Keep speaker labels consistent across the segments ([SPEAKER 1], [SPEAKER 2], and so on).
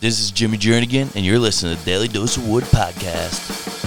[SPEAKER 1] This is Jimmy Jernigan, and you're listening to the Daily Dose of Wood podcast.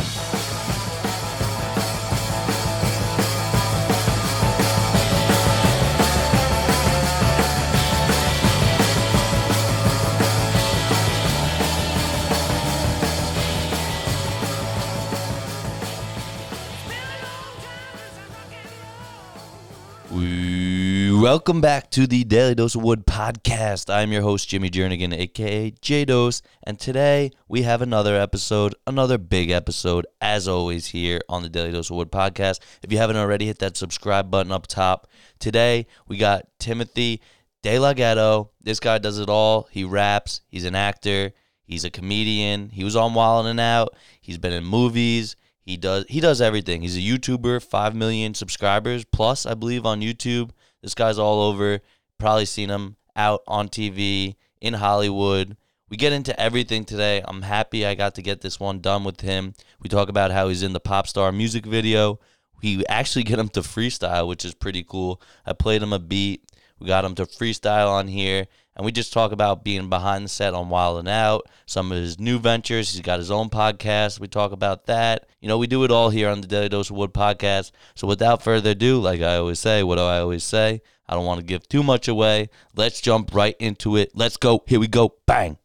[SPEAKER 1] Welcome back to the Daily Dose of Wood podcast. I'm your host, Jimmy Jernigan, aka J Dose, and today we have another episode, another big episode, as always, here on the Daily Dose of Wood podcast. If you haven't already, hit that subscribe button up top. Today we got Timothy De La Ghetto. This guy does it all. He raps, he's an actor, he's a comedian, he was on Wild 'N Out, he's been in movies. He does he does everything. He's a YouTuber, 5 million subscribers plus I believe on YouTube. This guy's all over. Probably seen him out on TV in Hollywood. We get into everything today. I'm happy I got to get this one done with him. We talk about how he's in the pop star music video. We actually get him to freestyle, which is pretty cool. I played him a beat. We got him to freestyle on here. And we just talk about being behind the set on Wild 'N Out, some of his new ventures. He's got his own podcast. We talk about that. You know, we do it all here on the Daily Dose of Wood podcast. So without further ado, like I always say, what do I always say? I don't want to give too much away. Let's jump right into it. Let's go. Here we go. Bang.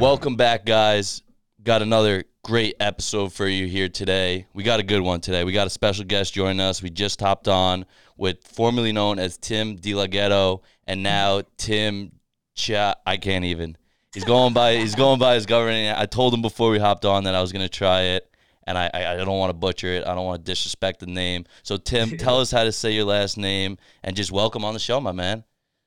[SPEAKER 1] Welcome back, guys. Got another great episode for you here today. We got a good one today. We got a special guest joining us. We just hopped on with formerly known as Tim De La Ghetto and now Tim Cha. I can't even. He's going by. He's going by his government. I told him before we hopped on that I was gonna try it, and I I, I don't want to butcher it. I don't want to disrespect the name. So Tim, tell us how to say your last name and just welcome on the show, my man.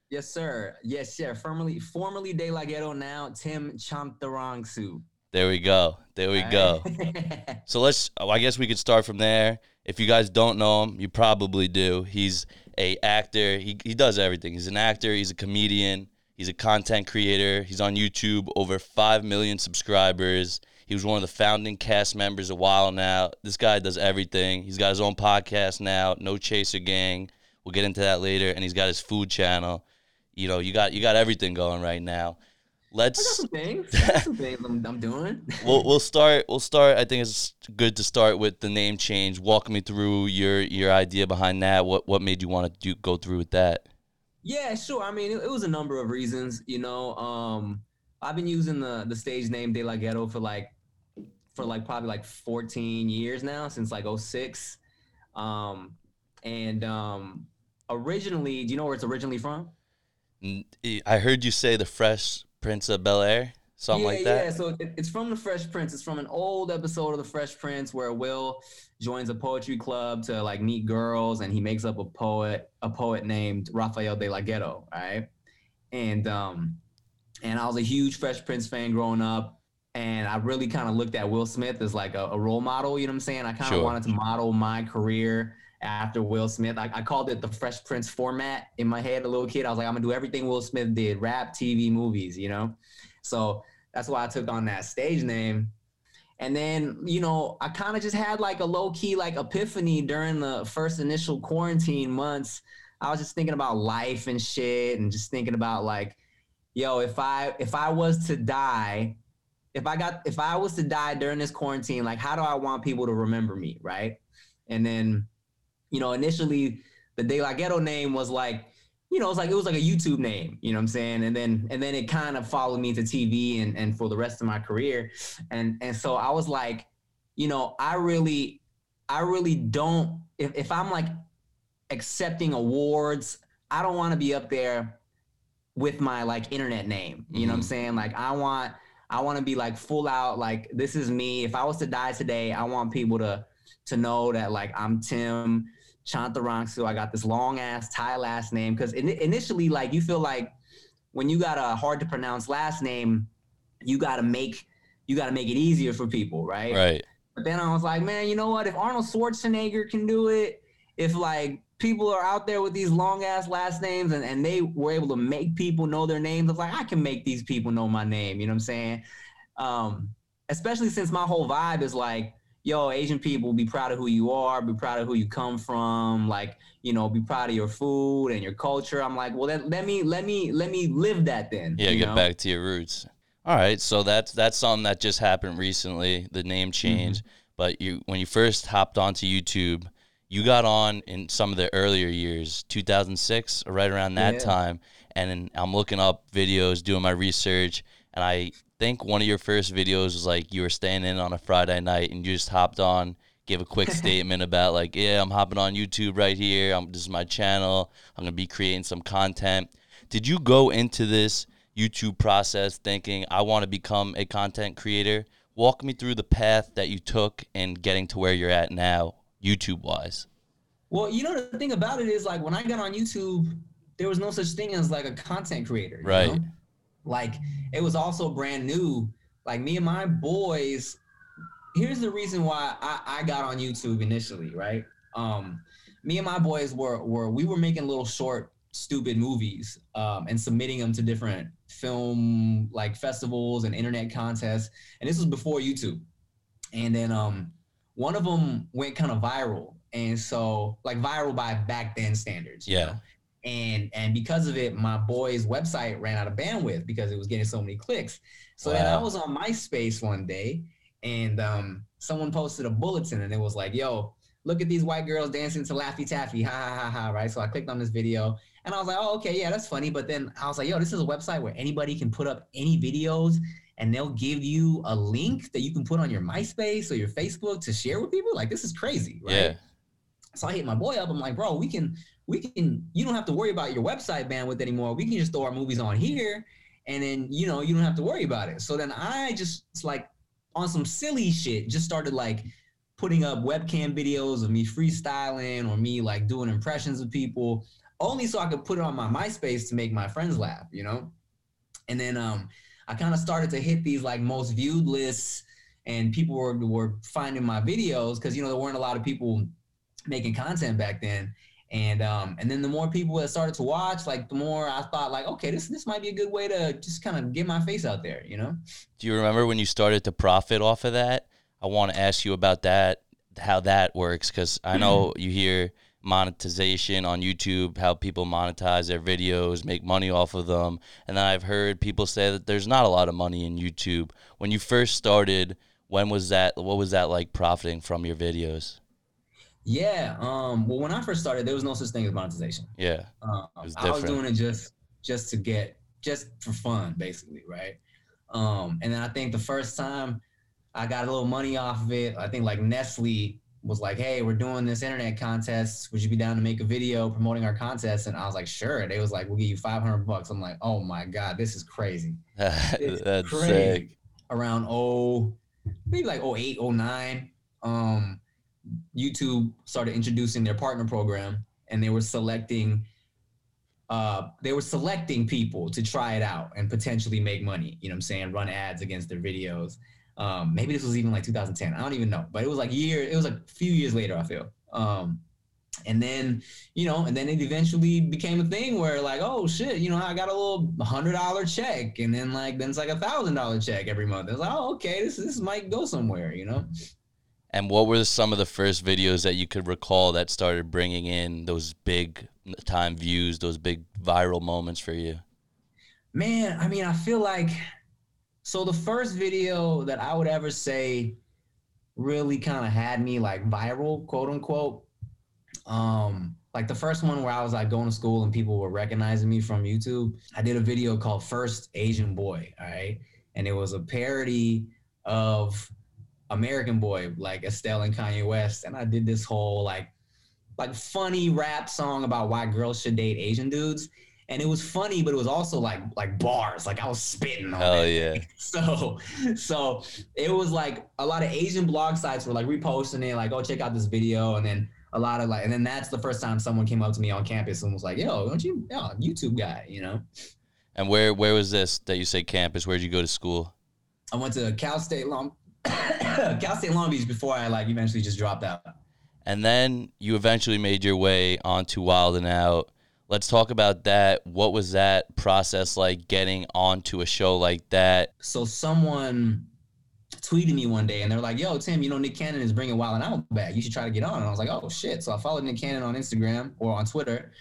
[SPEAKER 2] Yes, sir. Yes, sir. Formerly, formerly De La Ghetto, now Tim Chantarangsu.
[SPEAKER 1] There we go. There we go. so let's. Oh, I guess we could start from there. If you guys don't know him, you probably do. He's a actor. He he does everything. He's an actor. He's a comedian. He's a content creator. He's on YouTube. Over five million subscribers. He was one of the founding cast members a while now. This guy does everything. He's got his own podcast now, No Chaser Gang. We'll get into that later. And he's got his food channel. You know, you got you got everything going right now let's
[SPEAKER 2] I got some things. I got some things I'm, I'm doing.
[SPEAKER 1] we'll we'll start we'll start. I think it's good to start with the name change. Walk me through your your idea behind that. What what made you want to do go through with that?
[SPEAKER 2] Yeah, sure. I mean, it, it was a number of reasons. You know, um, I've been using the the stage name De La Ghetto for like for like probably like 14 years now, since like 06. Um, and um, originally, do you know where it's originally from?
[SPEAKER 1] I heard you say the Fresh Prince of Bel Air, something
[SPEAKER 2] yeah,
[SPEAKER 1] like that.
[SPEAKER 2] Yeah, so it, it's from the Fresh Prince. It's from an old episode of the Fresh Prince where Will joins a poetry club to like meet girls, and he makes up a poet, a poet named Rafael de la Ghetto, right? And um, and I was a huge Fresh Prince fan growing up, and I really kind of looked at Will Smith as like a, a, role model. You know what I'm saying? I kind of sure. wanted to model my career after Will Smith. I, I, called it the Fresh Prince format in my head. A little kid, I was like, I'm gonna do everything Will Smith did: rap, TV, movies. You know, so that's why I took on that stage name. And then, you know, I kind of just had like a low key like epiphany during the first initial quarantine months. I was just thinking about life and shit, and just thinking about like, yo, if I if I was to die, if I got if I was to die during this quarantine, like, how do I want people to remember me, right? And then you know, initially the De La Ghetto name was like, you know, it's like it was like a YouTube name, you know what I'm saying? And then and then it kind of followed me to TV and and for the rest of my career. And and so I was like, you know, I really I really don't if if I'm like accepting awards, I don't want to be up there with my like internet name. You mm-hmm. know what I'm mm-hmm. saying? Like I want I want to be like full out like this is me. If I was to die today, I want people to to know that like I'm Tim Chantarangsu. I got this long ass Thai last name because in, initially, like you feel like when you got a hard to pronounce last name, you got to make you got to make it easier for people, right?
[SPEAKER 1] Right.
[SPEAKER 2] But then I was like, man, you know what? If Arnold Schwarzenegger can do it, if like people are out there with these long ass last names and, and they were able to make people know their names, I was like, I can make these people know my name. You know what I'm saying? Um, especially since my whole vibe is like yo, Asian people, be proud of who you are, be proud of who you come from, like, you know, be proud of your food and your culture. I'm like, well, then let me let me let me live that then.
[SPEAKER 1] Yeah, get
[SPEAKER 2] know?
[SPEAKER 1] back to your roots. All right, so that's that's something that just happened recently, the name mm-hmm. change. But you when you first hopped onto YouTube, you got on in some of the earlier years, 2006 right around that
[SPEAKER 2] Yeah.
[SPEAKER 1] time. And I'm looking up videos, doing my research, and I think one of your first videos was like you were staying in on a Friday night and you just hopped on, gave a quick statement about like, yeah, I'm hopping on YouTube right here. I'm, this is my channel. I'm gonna be creating some content. Did you go into this YouTube process thinking I want to become a content creator? Walk me through the path that you took in getting to where you're at now, YouTube wise.
[SPEAKER 2] Well, you know the thing about it is like when I got on YouTube, there was no such thing as like a content creator. you
[SPEAKER 1] Right.
[SPEAKER 2] know? Like it was also brand new. Like me and my boys. Here's the reason why I, I got on YouTube initially, right? Um, me and my boys were were we were making little short stupid movies um, and submitting them to different film like festivals and internet contests. And this was before YouTube. And then um, one of them went kind of viral, and so like viral by back then standards. you
[SPEAKER 1] Yeah.
[SPEAKER 2] know? And and because of it, my boy's website ran out of bandwidth because it was getting so many clicks. So then I was on MySpace one day, and um, someone posted a bulletin, and it was like, "Yo, look at these white girls dancing to Laffy Taffy, ha ha ha ha!" Right? So I clicked on this video, and I was like, "Oh, okay, yeah, that's funny." But then I was like, "Yo, this is a website where anybody can put up any videos." And they'll give you a link that you can put on your MySpace or your Facebook to share with people. Like this is crazy, right?
[SPEAKER 1] Yeah.
[SPEAKER 2] So I hit my boy up. I'm like, bro, we can, we can. You don't have to worry about your website bandwidth anymore. We can just throw our movies on here, and then you know you don't have to worry about it. So then I just like on some silly shit, just started like putting up webcam videos of me freestyling or me like doing impressions of people, only so I could put it on my MySpace to make my friends laugh, you know. And then um, I kind of started to hit these like most viewed lists, and people were were finding my videos because you know there weren't a lot of people making content back then. And um, and then the more people that started to watch, like the more I thought, like, okay, this this might be a good way to just kind of get my face out there, you know?
[SPEAKER 1] Do you remember when you started to profit off of that? I want to ask you about that, how that works, because I know you hear monetization on YouTube, how people monetize their videos, make money off of them. And then I've heard people say that there's not a lot of money in YouTube. When you first started, when was that? What was that like profiting from your videos?
[SPEAKER 2] Yeah. Um. Well, when I first started, there was no such thing as monetization.
[SPEAKER 1] Yeah.
[SPEAKER 2] Um,
[SPEAKER 1] was
[SPEAKER 2] I was doing it just just to get just for fun, basically, right? Um, and then I think the first time I got a little money off of it, I think like Nestle was like, "Hey, we're doing this internet contest. Would you be down to make a video promoting our contest?" And I was like, "Sure." They was like, "We'll give you 500 bucks." I'm like, "Oh my god, this is crazy." It's
[SPEAKER 1] That's
[SPEAKER 2] crazy.
[SPEAKER 1] sick.
[SPEAKER 2] around oh maybe like 08 09 um youtube started introducing their partner program and they were selecting uh they were selecting people to try it out and potentially make money you know what i'm saying run ads against their videos. Um maybe this was even like 2010 i don't even know but it was like year it was like a few years later i feel. Um and then you know and then it eventually became a thing where like oh shit you know i got a little hundred dollar check and then like then it's like a thousand dollar check every month. It's like oh okay this this might go somewhere you know
[SPEAKER 1] And what were some of the first videos that you could recall that started bringing in those big time views, those big viral moments for you?
[SPEAKER 2] man i mean i feel like so the first video that i would ever say really kind of had me like viral quote unquote um like the first one where i was like going to school and people were recognizing me from youtube i did a video called first asian boy all right and it was a parody of american boy like estelle and kanye west and i did this whole like like funny rap song about why girls should date asian dudes and it was funny, but it was also like like bars. Like I was spitting on
[SPEAKER 1] Hell
[SPEAKER 2] it.
[SPEAKER 1] yeah.
[SPEAKER 2] So so it was like a lot of Asian blog sites were like reposting it, like, oh, check out this video. And then a lot of like, and then that's the first time someone came up to me on campus and was like, yo, don't you, yo, YouTube guy, you know?
[SPEAKER 1] And where where was this that you say campus? Where'd you go to school?
[SPEAKER 2] I went to Cal State Long Cal State Long Beach before I like eventually just dropped out.
[SPEAKER 1] And then you eventually made your way onto Wild 'N Out. Let's talk about that. What was that process like getting onto a show like that?
[SPEAKER 2] so someone tweeted me one day and they're like, "Yo, Tim, you know Nick Cannon is bringing Wild 'N Out back. You should try to get on." And I was like, "Oh shit!" So I followed Nick Cannon on Instagram or on Twitter,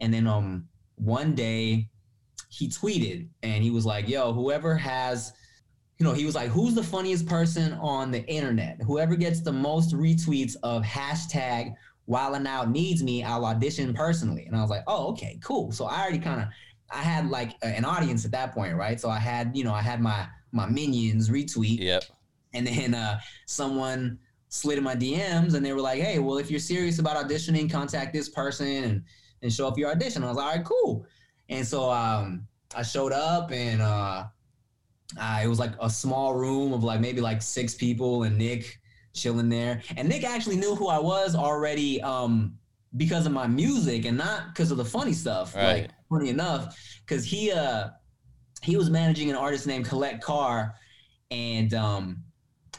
[SPEAKER 2] and then um one day he tweeted and he was like, "Yo, whoever has." You know, he was like, "Who's the funniest person on the internet? Whoever gets the most retweets of hashtag Wild 'N Out needs me, I'll audition personally." And I was like, "Oh, okay, cool." So I already kind of, I had like an audience at that point, right? So I had, you know, I had my my minions retweet,
[SPEAKER 1] Yep.
[SPEAKER 2] and then uh, someone slid in my DMs and they were like, "Hey, well, if you're serious about auditioning, contact this person and and show up your audition." I was like, "All right, cool." And so um, I showed up and uh, I, it was like a small room of like maybe like six people and Nick chilling there. And Nick actually knew who I was already um, because of my music and not because of the funny stuff.
[SPEAKER 1] Right.
[SPEAKER 2] Like funny enough, because he uh he was managing an artist named Collect Carr, and um,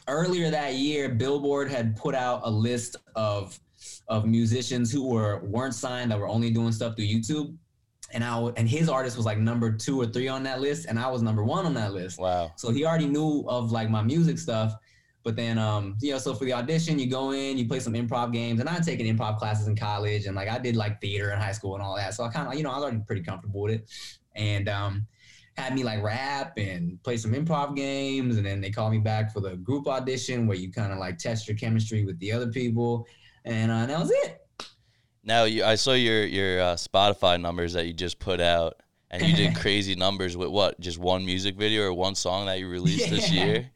[SPEAKER 2] earlier that year, Billboard had put out a list of of musicians who were weren't signed that were only doing stuff through YouTube. And I and his artist was like number two or three on that list, and I was number one on that list.
[SPEAKER 1] Wow.
[SPEAKER 2] So he already knew of like my music stuff. But then, um, you know, so for the audition, you go in, you play some improv games, and I had taken improv classes in college, and like I did like theater in high school and all that. So I kind of, you know, I was already pretty comfortable with it, and um, had me like rap and play some improv games, and then they called me back for the group audition where you kind of like test your chemistry with the other people, and uh, that was it.
[SPEAKER 1] Now you, I saw your your uh, Spotify numbers that you just put out, and you did crazy numbers with what? Just one music video or one song that you released this year?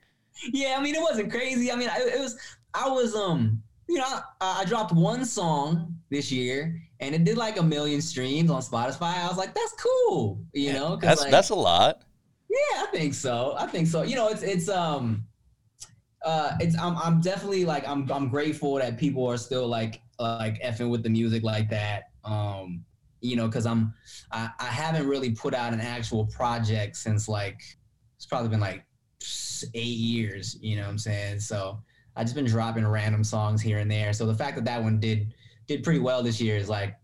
[SPEAKER 2] yeah, I mean, it wasn't crazy. I mean, I, it was. I was um, you know, I, I dropped one song this year, and it did like a million streams on Spotify. I was like, that's cool, you know. 'cause,
[SPEAKER 1] That's
[SPEAKER 2] like,
[SPEAKER 1] that's a lot.
[SPEAKER 2] yeah, I think so. I think so. You know, it's it's um, uh, it's I'm I'm definitely like I'm I'm grateful that people are still like like effing with the music like that. Um, you know, because I'm I, I haven't really put out an actual project since like it's probably been like eight years. You know what I'm saying? So I just been dropping random songs here and there. So the fact that that one did did pretty well this year is like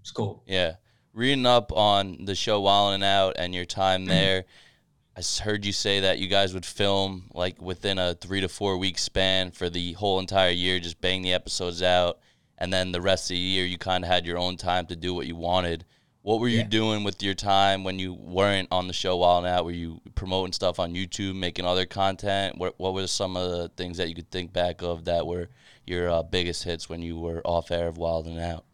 [SPEAKER 2] it's cool.
[SPEAKER 1] Yeah. Reading up on the show Wild 'N Out and your time there. I heard you say that you guys would film like within a three to four week span for the whole entire year, just bang the episodes out, and then the rest of the year you kind of had your own time to do what you wanted. What were you
[SPEAKER 2] Yeah.
[SPEAKER 1] doing with your time when you weren't on the show Wild 'N Out? Were you promoting stuff on YouTube, making other content? What What were some of the things that you could think back of that were your uh, biggest hits when you were off air of Wild 'N Out?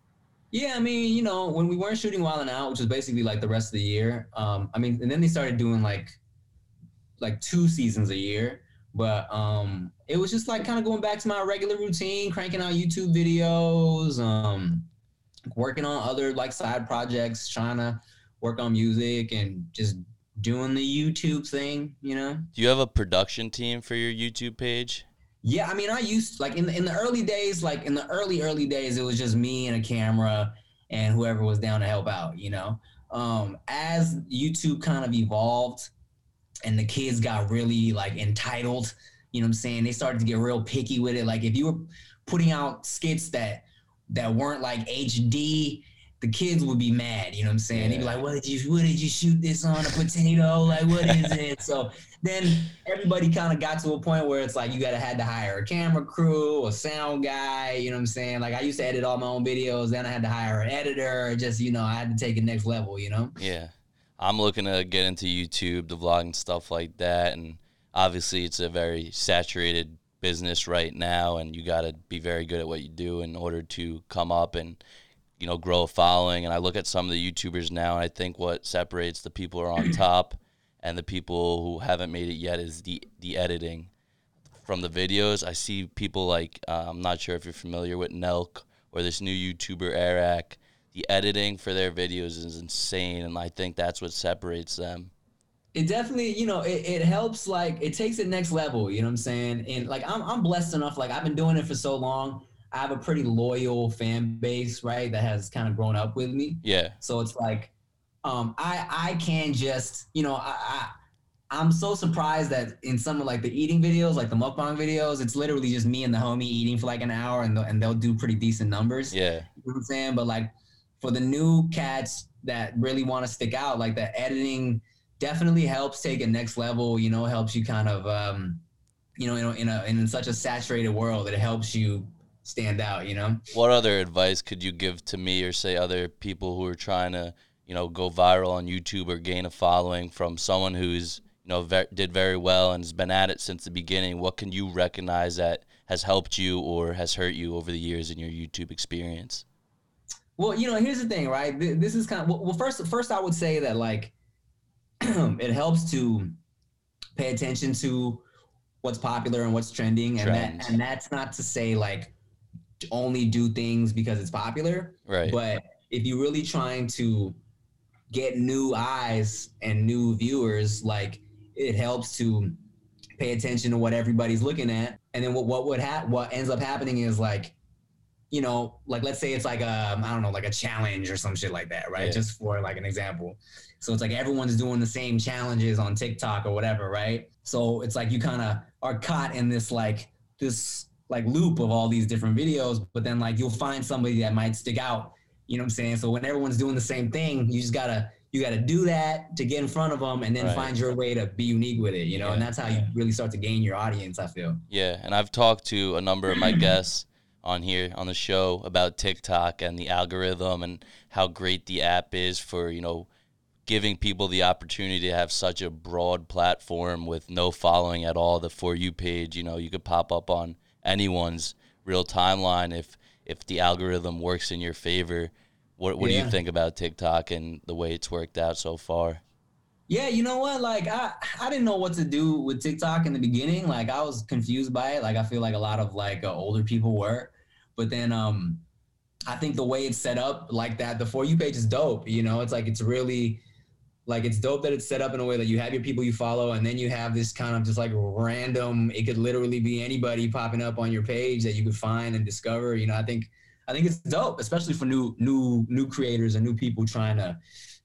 [SPEAKER 2] Yeah, I mean, you know, when we weren't shooting Wild 'N Out, which was basically like the rest of the year. Um, I mean, and then they started doing like like two seasons a year. But um, it was just like kind of going back to my regular routine, cranking out YouTube videos, um, working on other like side projects, trying to work on music and just doing the YouTube thing, you know.
[SPEAKER 1] Do you have a production team for your YouTube page?
[SPEAKER 2] Yeah, I mean, I used like in the, in the early days, like in the early early days, it was just me and a camera and whoever was down to help out. You know, um, as YouTube kind of evolved and the kids got really like entitled, you know, what I'm saying they started to get real picky with it. Like if you were putting out skits that that weren't like HD. The kids would be mad, you know what I'm saying? They'd be like, "What did you? What did you shoot this on a potato? Like, what is it?" So then everybody kind of got to a point where it's like you gotta had to hire a camera crew, a sound guy, you know what I'm saying? Like I used to edit all my own videos, then I had to hire an editor, just you know, I had to take it next level, you know?
[SPEAKER 1] Yeah. I'm looking to get into YouTube, the vlogging stuff like that, and obviously it's a very saturated business right now, and you got to be very good at what you do in order to come up and you know grow a following. And I look at some of the YouTubers now, and I think what separates the people who are on top and the people who haven't made it yet is the the editing from the videos. I see people like uh, I'm not sure if you're familiar with Nelk or this new YouTuber Eric. The editing for their videos is insane, and I think that's what separates them.
[SPEAKER 2] It definitely, you know, it, it helps like it takes it next level, you know what I'm saying? And like I'm I'm blessed enough, like I've been doing it for so long. I have a pretty loyal fan base, right? That has kind of grown up with me.
[SPEAKER 1] Yeah,
[SPEAKER 2] So it's like, um, I I can just, you know, I, I I'm so surprised that in some of like the eating videos, like the mukbang videos, it's literally just me and the homie eating for like an hour, and and they'll do pretty decent numbers.
[SPEAKER 1] yeah,
[SPEAKER 2] You know what I'm saying? But like for the new cats that really want to stick out, like the editing definitely helps take a next level. You know, helps you kind of um, you know, in a, in, a, in such a saturated world, it helps you stand out. You know.
[SPEAKER 1] What other advice could you give to me or say other people who are trying to you know go viral on YouTube or gain a following from someone who's you know ver- did very well and has been at it since the beginning? What can you recognize that has helped you or has hurt you over the years in your YouTube experience?
[SPEAKER 2] Well, you know, here's the thing, right? This is kind of well. First, first, I would say that like it helps to pay attention to what's popular and what's trending, and that and that's not to say like only do things because it's popular,
[SPEAKER 1] right?
[SPEAKER 2] But if you're really trying to get new eyes and new viewers, like it helps to pay attention to what everybody's looking at. And then what what would ha- what ends up happening is like, you know, like let's say it's like a I don't know, like a challenge or some shit like that, right? Yeah. Just for like an example. So it's like everyone's doing the same challenges on TikTok or whatever, right? So it's like you kind of are caught in this like this like loop of all these different videos, but then like you'll find somebody that might stick out. You know what I'm saying? So when everyone's doing the same thing, you just gotta you got to do that to get in front of them and then right. find your way to be unique with it you know yeah. and that's how you really start to gain your audience i feel
[SPEAKER 1] yeah and i've talked to a number of my guests on here on the show about tiktok and the algorithm and how great the app is for you know giving people the opportunity to have such a broad platform with no following at all the for you page you know you could pop up on anyone's real timeline if if the algorithm works in your favor what What yeah. do you think about TikTok and the way it's worked out so far?
[SPEAKER 2] Yeah, you know what? Like I I didn't know what to do with TikTok in the beginning. Like I was confused by it. Like I feel like a lot of like uh, older people were. But then um I think the way it's set up like that, the for you page is dope. You know, it's like it's really like it's dope that it's set up in a way that you have your people you follow and then you have this kind of just like random it could literally be anybody popping up on your page that you could find and discover you know i think I think it's dope, especially for new new new creators and new people trying to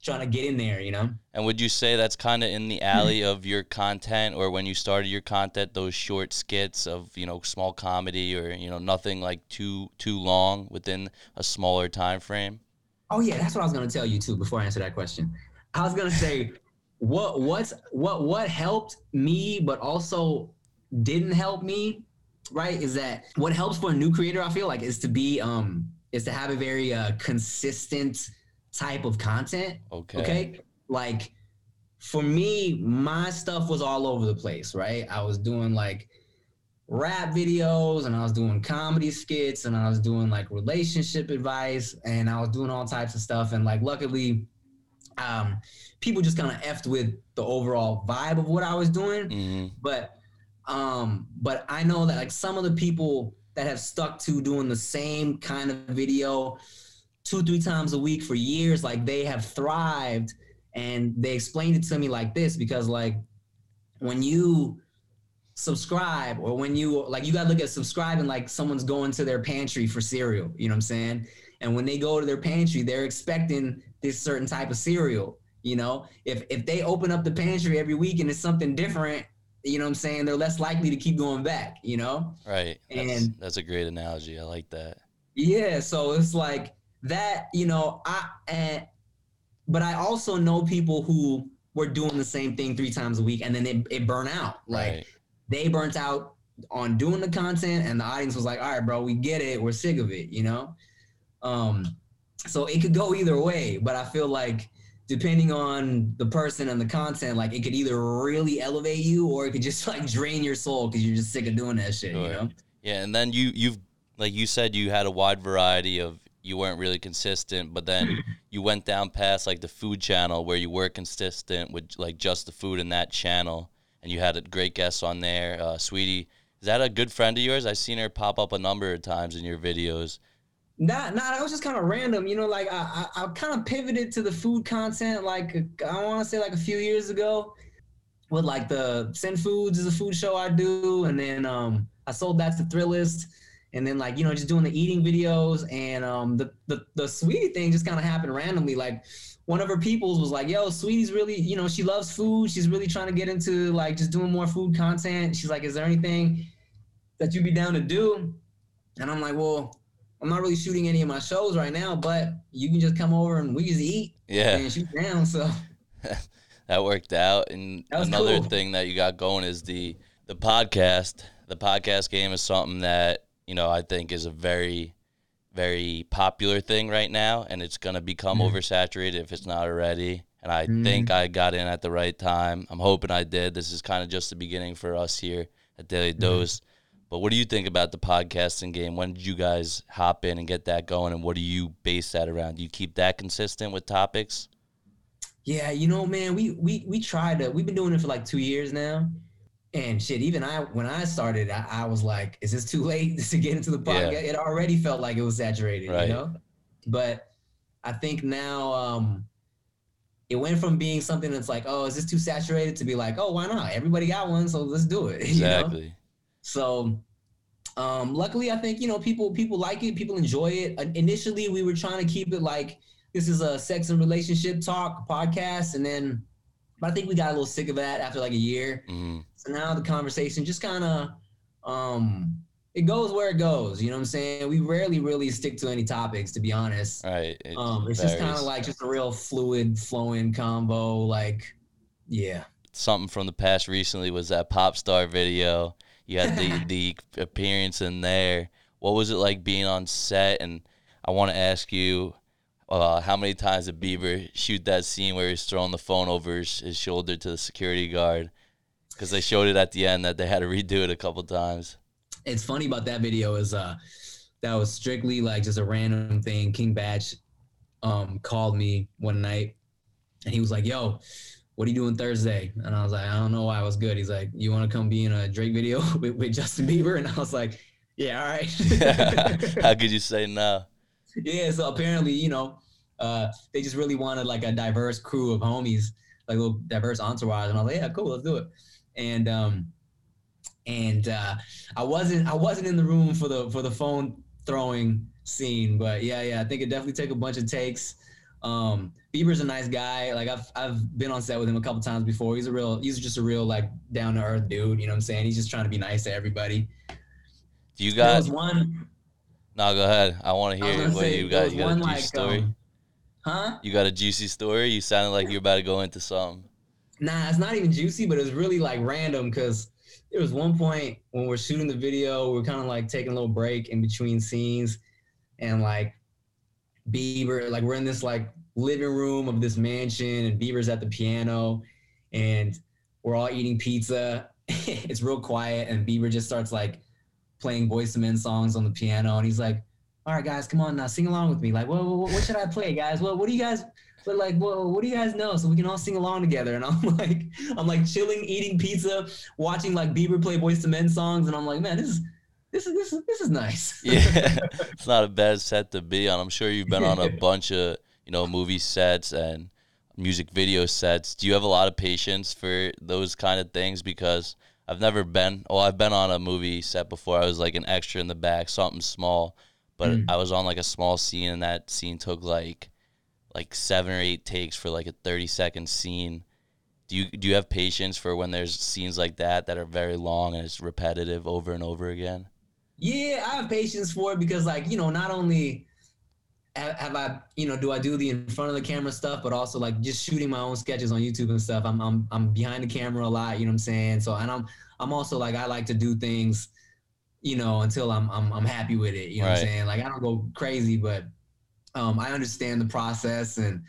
[SPEAKER 2] trying to get in there, you know.
[SPEAKER 1] And would you say that's kind of in the alley of your content, or when you started your content, those short skits of you know small comedy, or you know nothing like too too long within a smaller time frame?
[SPEAKER 2] Oh yeah, that's what I was gonna tell you too. Before I answer that question, I was gonna say what what's what what helped me, but also didn't help me right is that what helps for a new creator i feel like is to be um is to have a very uh consistent type of content
[SPEAKER 1] okay.
[SPEAKER 2] okay? Like for me my stuff was all over the place right? I was doing like rap videos and i was doing comedy skits and i was doing like relationship advice and i was doing all types of stuff and like luckily um people just kind of effed with the overall vibe of what i was doing. Mm-hmm. but um, but I know that like some of the people that have stuck to doing the same kind of video two, three times a week for years, like they have thrived. And they explained it to me like this because like when you subscribe or when you like you gotta look at subscribing like someone's going to their pantry for cereal, you know what I'm saying? And when they go to their pantry, they're expecting this certain type of cereal. You know, if if they open up the pantry every week and it's something different, you know what I'm saying? They're less likely to keep going back, you know?
[SPEAKER 1] Right. And that's, that's a great analogy. I like that.
[SPEAKER 2] Yeah. So it's like that, you know, I, and, but I also know people who were doing the same thing three times a week and then it, it burn out. Like right. they burnt out on doing the content and the audience was like, all right, bro, we get it. We're sick of it, you know? Um, so it could go either way, but I feel like, depending on the person and the content, like it could either really elevate you or it could just like drain your soul because you're just sick of doing that shit. Sure. You know?
[SPEAKER 1] Yeah, and then you you've like you said you had a wide variety of you weren't really consistent, but then you went down past like the food channel where you were consistent with like just the food in that channel, and you had a great guest on there, uh, Saweetie. Is that a good friend of yours? I've seen her pop up a number of times in your videos.
[SPEAKER 2] Nah, nah, that was just kind of random. You know, like I, I, I kind of pivoted to the food content, like I want to say like a few years ago, with like the Send Foods is a food show I do, and then um I sold that to Thrillist, and then like you know just doing the eating videos, and um the the the Saweetie thing just kind of happened randomly. Like one of her peoples was like, "Yo, Saweetie's really, you know, she loves food. She's really trying to get into like just doing more food content." She's like, "Is there anything that you'd be down to do?" And I'm like, "Well." I'm not really shooting any of my shows right now, but you can just come over and we just eat.
[SPEAKER 1] Yeah.
[SPEAKER 2] And shoot down. So
[SPEAKER 1] that worked out. And another cool. thing that you got going is the the podcast, the podcast game is something that you know I think is a very, very popular thing right now, and it's gonna become
[SPEAKER 2] Mhm.
[SPEAKER 1] oversaturated if it's not already. And I
[SPEAKER 2] Mhm.
[SPEAKER 1] think I got in at the right time. I'm hoping I did. This is kind of just the beginning for us here at Daily
[SPEAKER 2] Mhm.
[SPEAKER 1] Dose. But what do you think about the podcasting game? When did you guys hop in and get that going? And what do you base that around? Do you keep that consistent with topics?
[SPEAKER 2] Yeah, you know, man, we we we tried to. We've been doing it for like two years now, and shit. Even I, when I started, I, I was like, "Is this too late to get into the
[SPEAKER 1] Yeah.
[SPEAKER 2] podcast?" It already felt like it was saturated,
[SPEAKER 1] Right.
[SPEAKER 2] you know. But I think now, um, it went from being something that's like, "Oh, is this too saturated?" to be like, "Oh, why not? Everybody got one, so let's do it." you know?
[SPEAKER 1] Exactly.
[SPEAKER 2] So, um, luckily, I think you know people people like it, people enjoy it. Uh, Initially, we were trying to keep it like this is a sex and relationship talk podcast, and then, but I think we got a little sick of that after like a year.
[SPEAKER 1] hmm
[SPEAKER 2] So now the conversation just kind of, um, it goes where it goes. You know what I'm saying? We rarely really stick to any topics, to be honest.
[SPEAKER 1] Right. It
[SPEAKER 2] Um, it's just kind of like just a real fluid, flowing combo. Like, yeah.
[SPEAKER 1] something from the past recently was that pop star video. You had the the appearance in there. What was it like being on set? And I want to ask you, uh, how many times did Bieber shoot that scene where he's throwing the phone over his, his shoulder to the security guard? Because they showed it at the end that they had to redo it a couple times.
[SPEAKER 2] it's funny about that video is uh that was strictly like just a random thing. King Bach um called me one night and he was like, Yo, what are you doing Thursday? And I was like, I don't know why I was good. He's like, You wanna come be in a Drake video with, with Justin Bieber? And I was like, Yeah, all right.
[SPEAKER 1] how could you say no?
[SPEAKER 2] Yeah, so apparently, you know, uh they just really wanted like a diverse crew of homies, like a little diverse entourage. And I was like, Yeah, cool, let's do it. And um and uh I wasn't I wasn't in the room for the for the phone throwing scene, but yeah, yeah, I think it definitely took a bunch of takes. Um Bieber's a nice guy. Like I've I've been on set with him a couple times before. He's a real he's just a real like down to earth dude, you know what I'm saying? He's just trying to be nice to everybody.
[SPEAKER 1] Do you
[SPEAKER 2] There was one
[SPEAKER 1] No, go ahead. I want to hear what
[SPEAKER 2] say,
[SPEAKER 1] you got. You got a juicy
[SPEAKER 2] like
[SPEAKER 1] story.
[SPEAKER 2] um, huh?
[SPEAKER 1] You got a juicy story. You sounded like you were about to go into something.
[SPEAKER 2] Nah, it's not even juicy, but it's really like random because there was one point when we're shooting the video, we're kind of like taking a little break in between scenes, and like Bieber, like we're in this like living room of this mansion, and Bieber's at the piano, and we're all eating pizza. it's real quiet, and Bieber just starts like playing Boyz II Men songs on the piano, and he's like, "All right, guys, come on now, sing along with me. Like, what, what, should I play, guys? What, what do you guys?" But like, well, what do you guys know? So we can all sing along together. And I'm like, I'm like chilling, eating pizza, watching like Bieber play Boyz II Men songs, and I'm like, man, this is this is this is this is nice.
[SPEAKER 1] Yeah, it's not a bad set to be on. I'm sure you've been on a bunch of you know movie sets and music video sets. Do you have a lot of patience for those kind of things? Because I've never been. Well, I've been on a movie set before. I was like an extra in the back, something small, but
[SPEAKER 2] Mm.
[SPEAKER 1] I was on like a small scene, and that scene took like like seven or eight takes for like a 30 second scene. Do you do you have patience for when there's scenes like that that are very long and it's repetitive over and over again?
[SPEAKER 2] Yeah, I have patience for it because, like, you know, not only have, have I, you know, do I do the in front of the camera stuff, but also like just shooting my own sketches on YouTube and stuff. I'm I'm I'm behind the camera a lot, you know what I'm saying? So and I'm I'm also like I like to do things, you know, until I'm I'm I'm happy with it. You know what I'm saying? Like I don't go crazy, but um I understand the process and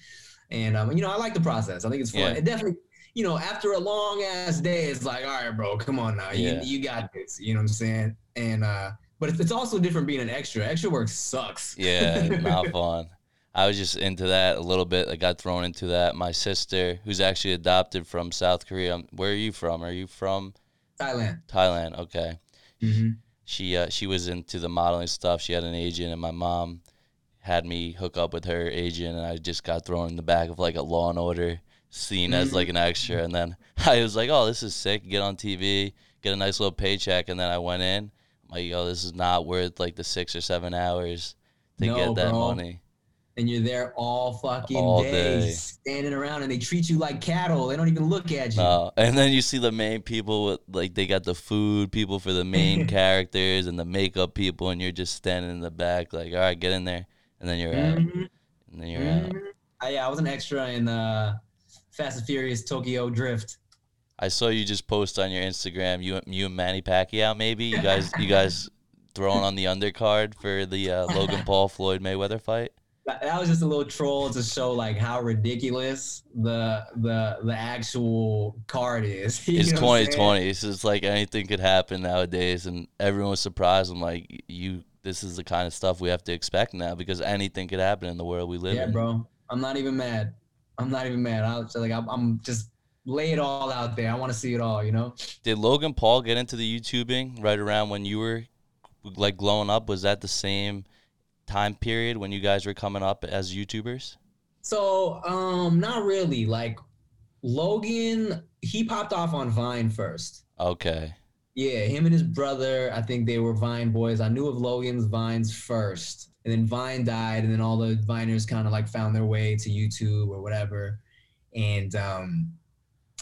[SPEAKER 2] and um you know I like the process. I think it's fun.
[SPEAKER 1] Yeah.
[SPEAKER 2] It definitely you know, after a long ass day, it's like, all right, bro, come on now.
[SPEAKER 1] Yeah.
[SPEAKER 2] You you got this. You know what I'm saying? And uh but it's, it's also different being an extra. Extra work sucks.
[SPEAKER 1] Yeah, not fun. I was just into that a little bit. I got thrown into that. My sister, who's actually adopted from South Korea. Where are you from? Are you from
[SPEAKER 2] Thailand.
[SPEAKER 1] Thailand? Okay.
[SPEAKER 2] Mm-hmm.
[SPEAKER 1] She uh, she was into the modeling stuff. She had an agent, and my mom had me hook up with her agent, and I just got thrown in the back of like a Law and Order scene as like an extra. And then I was like, "Oh, this is sick! Get on TV, get a nice little paycheck." And then I went in. Like, "Yo, this is not worth like the six or seven hours to
[SPEAKER 2] No,
[SPEAKER 1] get that
[SPEAKER 2] bro.
[SPEAKER 1] money."
[SPEAKER 2] And you're there all fucking
[SPEAKER 1] All
[SPEAKER 2] day,
[SPEAKER 1] day.
[SPEAKER 2] standing around, and they treat you like cattle. They don't even look at you.
[SPEAKER 1] No, and then you see the main people with like they got the food people for the main characters and the makeup people, and you're just standing in the back, like, all right, get in there, and then you're out,
[SPEAKER 2] Mhm,
[SPEAKER 1] and then you're out.
[SPEAKER 2] mhm. I, yeah, I was an extra in uh, Fast and Furious Tokyo Drift.
[SPEAKER 1] I saw you just post on your Instagram. You you and Manny Pacquiao maybe you guys you guys throwing on the undercard for the uh, Logan Paul Floyd Mayweather fight.
[SPEAKER 2] That, was just a little troll to show like how ridiculous the the the actual card is. You
[SPEAKER 1] It's
[SPEAKER 2] know what I'm saying?
[SPEAKER 1] 2020. So it's like anything could happen nowadays, and everyone was surprised. I'm like, you. This is the kind of stuff we have to expect now because anything could happen in the world we live
[SPEAKER 2] Yeah,
[SPEAKER 1] in.
[SPEAKER 2] bro. I'm not even mad. I'm not even mad. I was like, I'm, I'm just lay it all out there. I want to see it all. You know.
[SPEAKER 1] Did Logan Paul get into the YouTubing right around when you were like glowing up? Was that the same time period when you guys were coming up as YouTubers?
[SPEAKER 2] So, um, not really. Like Logan, he popped off on Vine first.
[SPEAKER 1] Okay.
[SPEAKER 2] Yeah, him and his brother, I think they were Vine boys. I knew of Logan's Vines first. And then Vine died, and then all the Viners kind of like found their way to YouTube or whatever. And um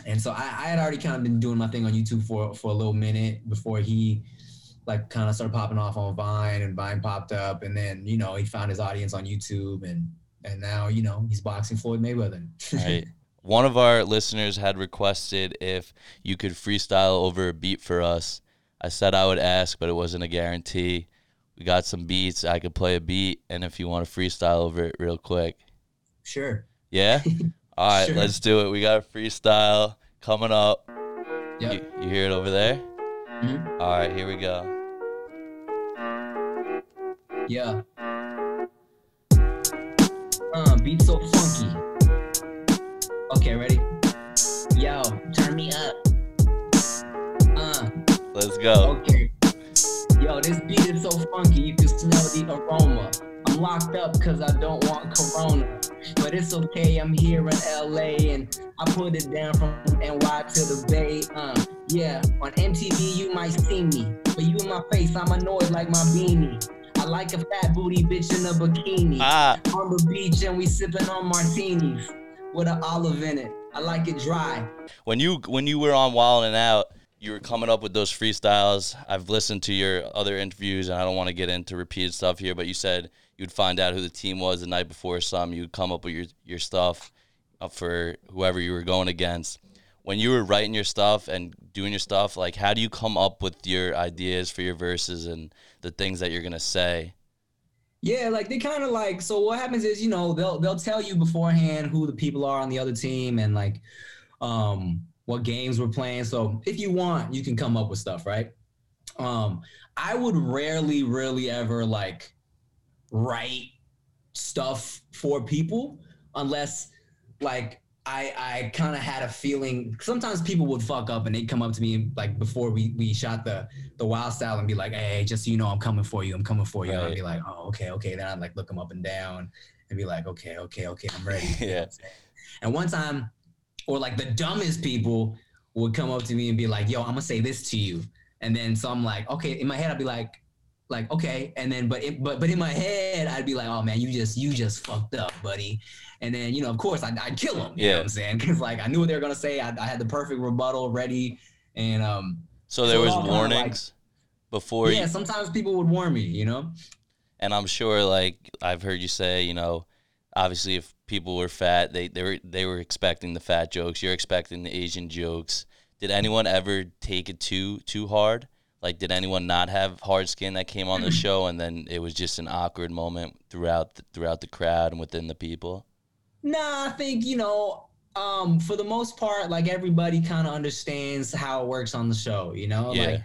[SPEAKER 2] and so I, I had already kind of been doing my thing on YouTube for for a little minute before he like kind of started popping off on Vine and Vine popped up and then, you know, he found his audience on YouTube and and now, you know, he's boxing Floyd Mayweather.
[SPEAKER 1] Right. One of our listeners had requested if you could freestyle over a beat for us. I said I would ask, but it wasn't a guarantee. We got some beats. I could play a beat, and if you want to freestyle over it real quick.
[SPEAKER 2] sure.
[SPEAKER 1] Yeah? All right,
[SPEAKER 2] Sure.
[SPEAKER 1] let's do it. We got a freestyle coming up.
[SPEAKER 2] Yep.
[SPEAKER 1] You, you hear it over there?
[SPEAKER 2] Mhm.
[SPEAKER 1] All right, here we go.
[SPEAKER 2] Yeah. Uh, beat so funky. Okay, ready? Yo, turn me up. Uh,
[SPEAKER 1] Let's go.
[SPEAKER 2] okay. Yo, this beat is so funky, you can smell the aroma. I'm locked up cause I don't want corona. But it's okay, I'm here in LA and I put it down from NY to the Bay. Uh, yeah, on MTV you might see me, but you in my face, I'm annoyed like my beanie. I like a fat booty bitch in a bikini
[SPEAKER 1] Ah,
[SPEAKER 2] on the beach and we sipping on martinis with an olive in it. I like it dry.
[SPEAKER 1] when you when you were on Wild 'N Out, you were coming up with those freestyles. I've listened to your other interviews, and I don't want to get into repeated stuff here, but you said you'd find out who the team was the night before some. You'd come up with your your stuff uh, for whoever you were going against. When you were writing your stuff and doing your stuff, like how do you come up with your ideas for your verses and the things that you're gonna say?
[SPEAKER 2] Yeah, like they kind of like so what happens is, you know, they'll they'll tell you beforehand who the people are on the other team and like um what games we're playing. So if you want, you can come up with stuff, right? Um I would rarely really ever like write stuff for people unless like I I kind of had a feeling sometimes people would fuck up and they'd come up to me like before we we shot the the wild style and be like, hey, just so you know, I'm coming for you. I'm coming for you. And I'd be like, oh, okay, okay. Then I'd like look them up and down and be like, okay, okay, okay, I'm ready.
[SPEAKER 1] Yeah.
[SPEAKER 2] And one time, or like the dumbest people would come up to me and be like, yo, I'm gonna say this to you. And then so I'm like, okay, in my head, I'd be like, like, okay. And then, but, it, but, but in my head, I'd be like, oh man, you just, you just fucked up, buddy. And then, you know, of course, I'd, I'd kill them. You know
[SPEAKER 1] Yeah.
[SPEAKER 2] what I'm saying? Because like I knew what they were gonna say. I, I had the perfect rebuttal ready. And um,
[SPEAKER 1] So there
[SPEAKER 2] So
[SPEAKER 1] was
[SPEAKER 2] kinda like-
[SPEAKER 1] warnings before
[SPEAKER 2] yeah,
[SPEAKER 1] you,
[SPEAKER 2] sometimes people would warn me. You know?
[SPEAKER 1] and I'm sure like I've heard you say, you know, obviously if people were fat, they they were they were expecting the fat jokes. You're expecting the Asian jokes. Did anyone ever take it too too hard? Like, did anyone not have hard skin that came on the show, and then it was just an awkward moment throughout the, throughout the crowd and within the people?
[SPEAKER 2] Nah, I think you know. Um, for the most part, like everybody kind of understands how it works on the show. You know,
[SPEAKER 1] Yeah.
[SPEAKER 2] like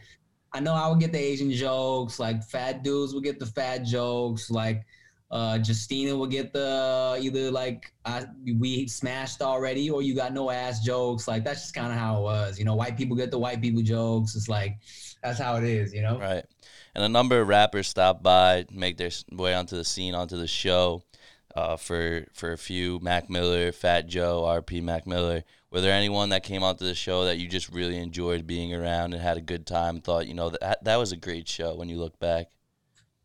[SPEAKER 2] I know I would get the Asian jokes. Like fat dudes would get the fat jokes. Like uh, Justina will get the either like I, we smashed already or you got no ass jokes. Like that's just kind of how it was. You know, white people get the white people jokes. It's like that's how it is. You know.
[SPEAKER 1] Right. And a number of rappers stopped by, make their way onto the scene, onto the show. Uh, for for a few, Mac Miller, Fat Joe, RP Mac Miller. Were there anyone that came onto the show that you just really enjoyed being around and had a good time? Thought you know that that was a great show when you look back.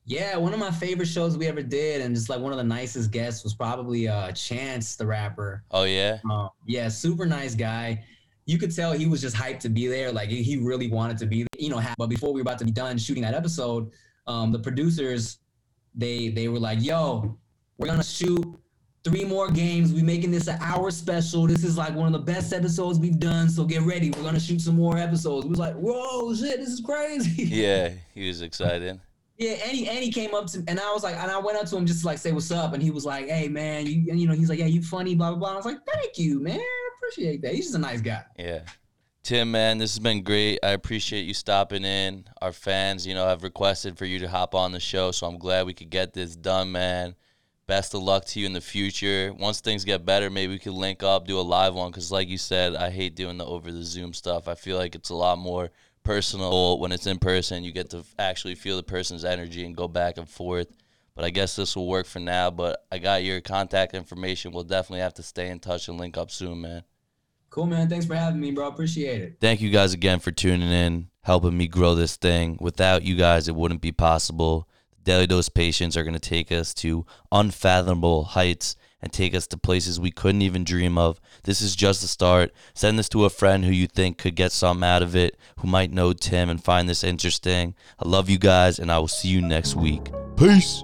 [SPEAKER 2] Yeah, one of my favorite shows we ever did, and just like one of the nicest guests was probably uh, Chance, the rapper.
[SPEAKER 1] Oh yeah,
[SPEAKER 2] Uh, yeah, super nice guy. You could tell he was just hyped to be there. Like he really wanted to be, there, you know. But before we were about to be done shooting that episode, um, the producers, they they were like, "Yo, we're gonna shoot three more games. We're making this an hour special. This is like one of the best episodes we've done. So get ready. We're gonna shoot some more episodes. We was like, whoa, shit, this is crazy.
[SPEAKER 1] Yeah, he was excited.
[SPEAKER 2] Yeah, and he and he came up to and I was like, and I went up to him just to like say what's up, and he was like, hey man, you you know, he's like, yeah, you funny, blah blah blah. I was like, thank you, man, I appreciate that. He's just a nice guy.
[SPEAKER 1] Yeah. Tim, man, this has been great. I appreciate you stopping in. Our fans, you know, have requested for you to hop on the show, so I'm glad we could get this done, man. Best of luck to you in the future. Once things get better, maybe we could link up, do a live one. Because, like you said, I hate doing the over the Zoom stuff. I feel like it's a lot more personal when it's in person. You get to actually feel the person's energy and go back and forth. But I guess this will work for now. But I got your contact information. We'll definitely have to stay in touch and link up soon, man.
[SPEAKER 2] Cool, man. Thanks for having me, bro. Appreciate it.
[SPEAKER 1] Thank you guys again for tuning in, helping me grow this thing. Without you guys, it wouldn't be possible. The Daily Dose patients are going to take us to unfathomable heights and take us to places we couldn't even dream of. This is just the start. Send this to a friend who you think could get something out of it, who might know Tim and find this interesting. I love you guys, and I will see you next week. Peace.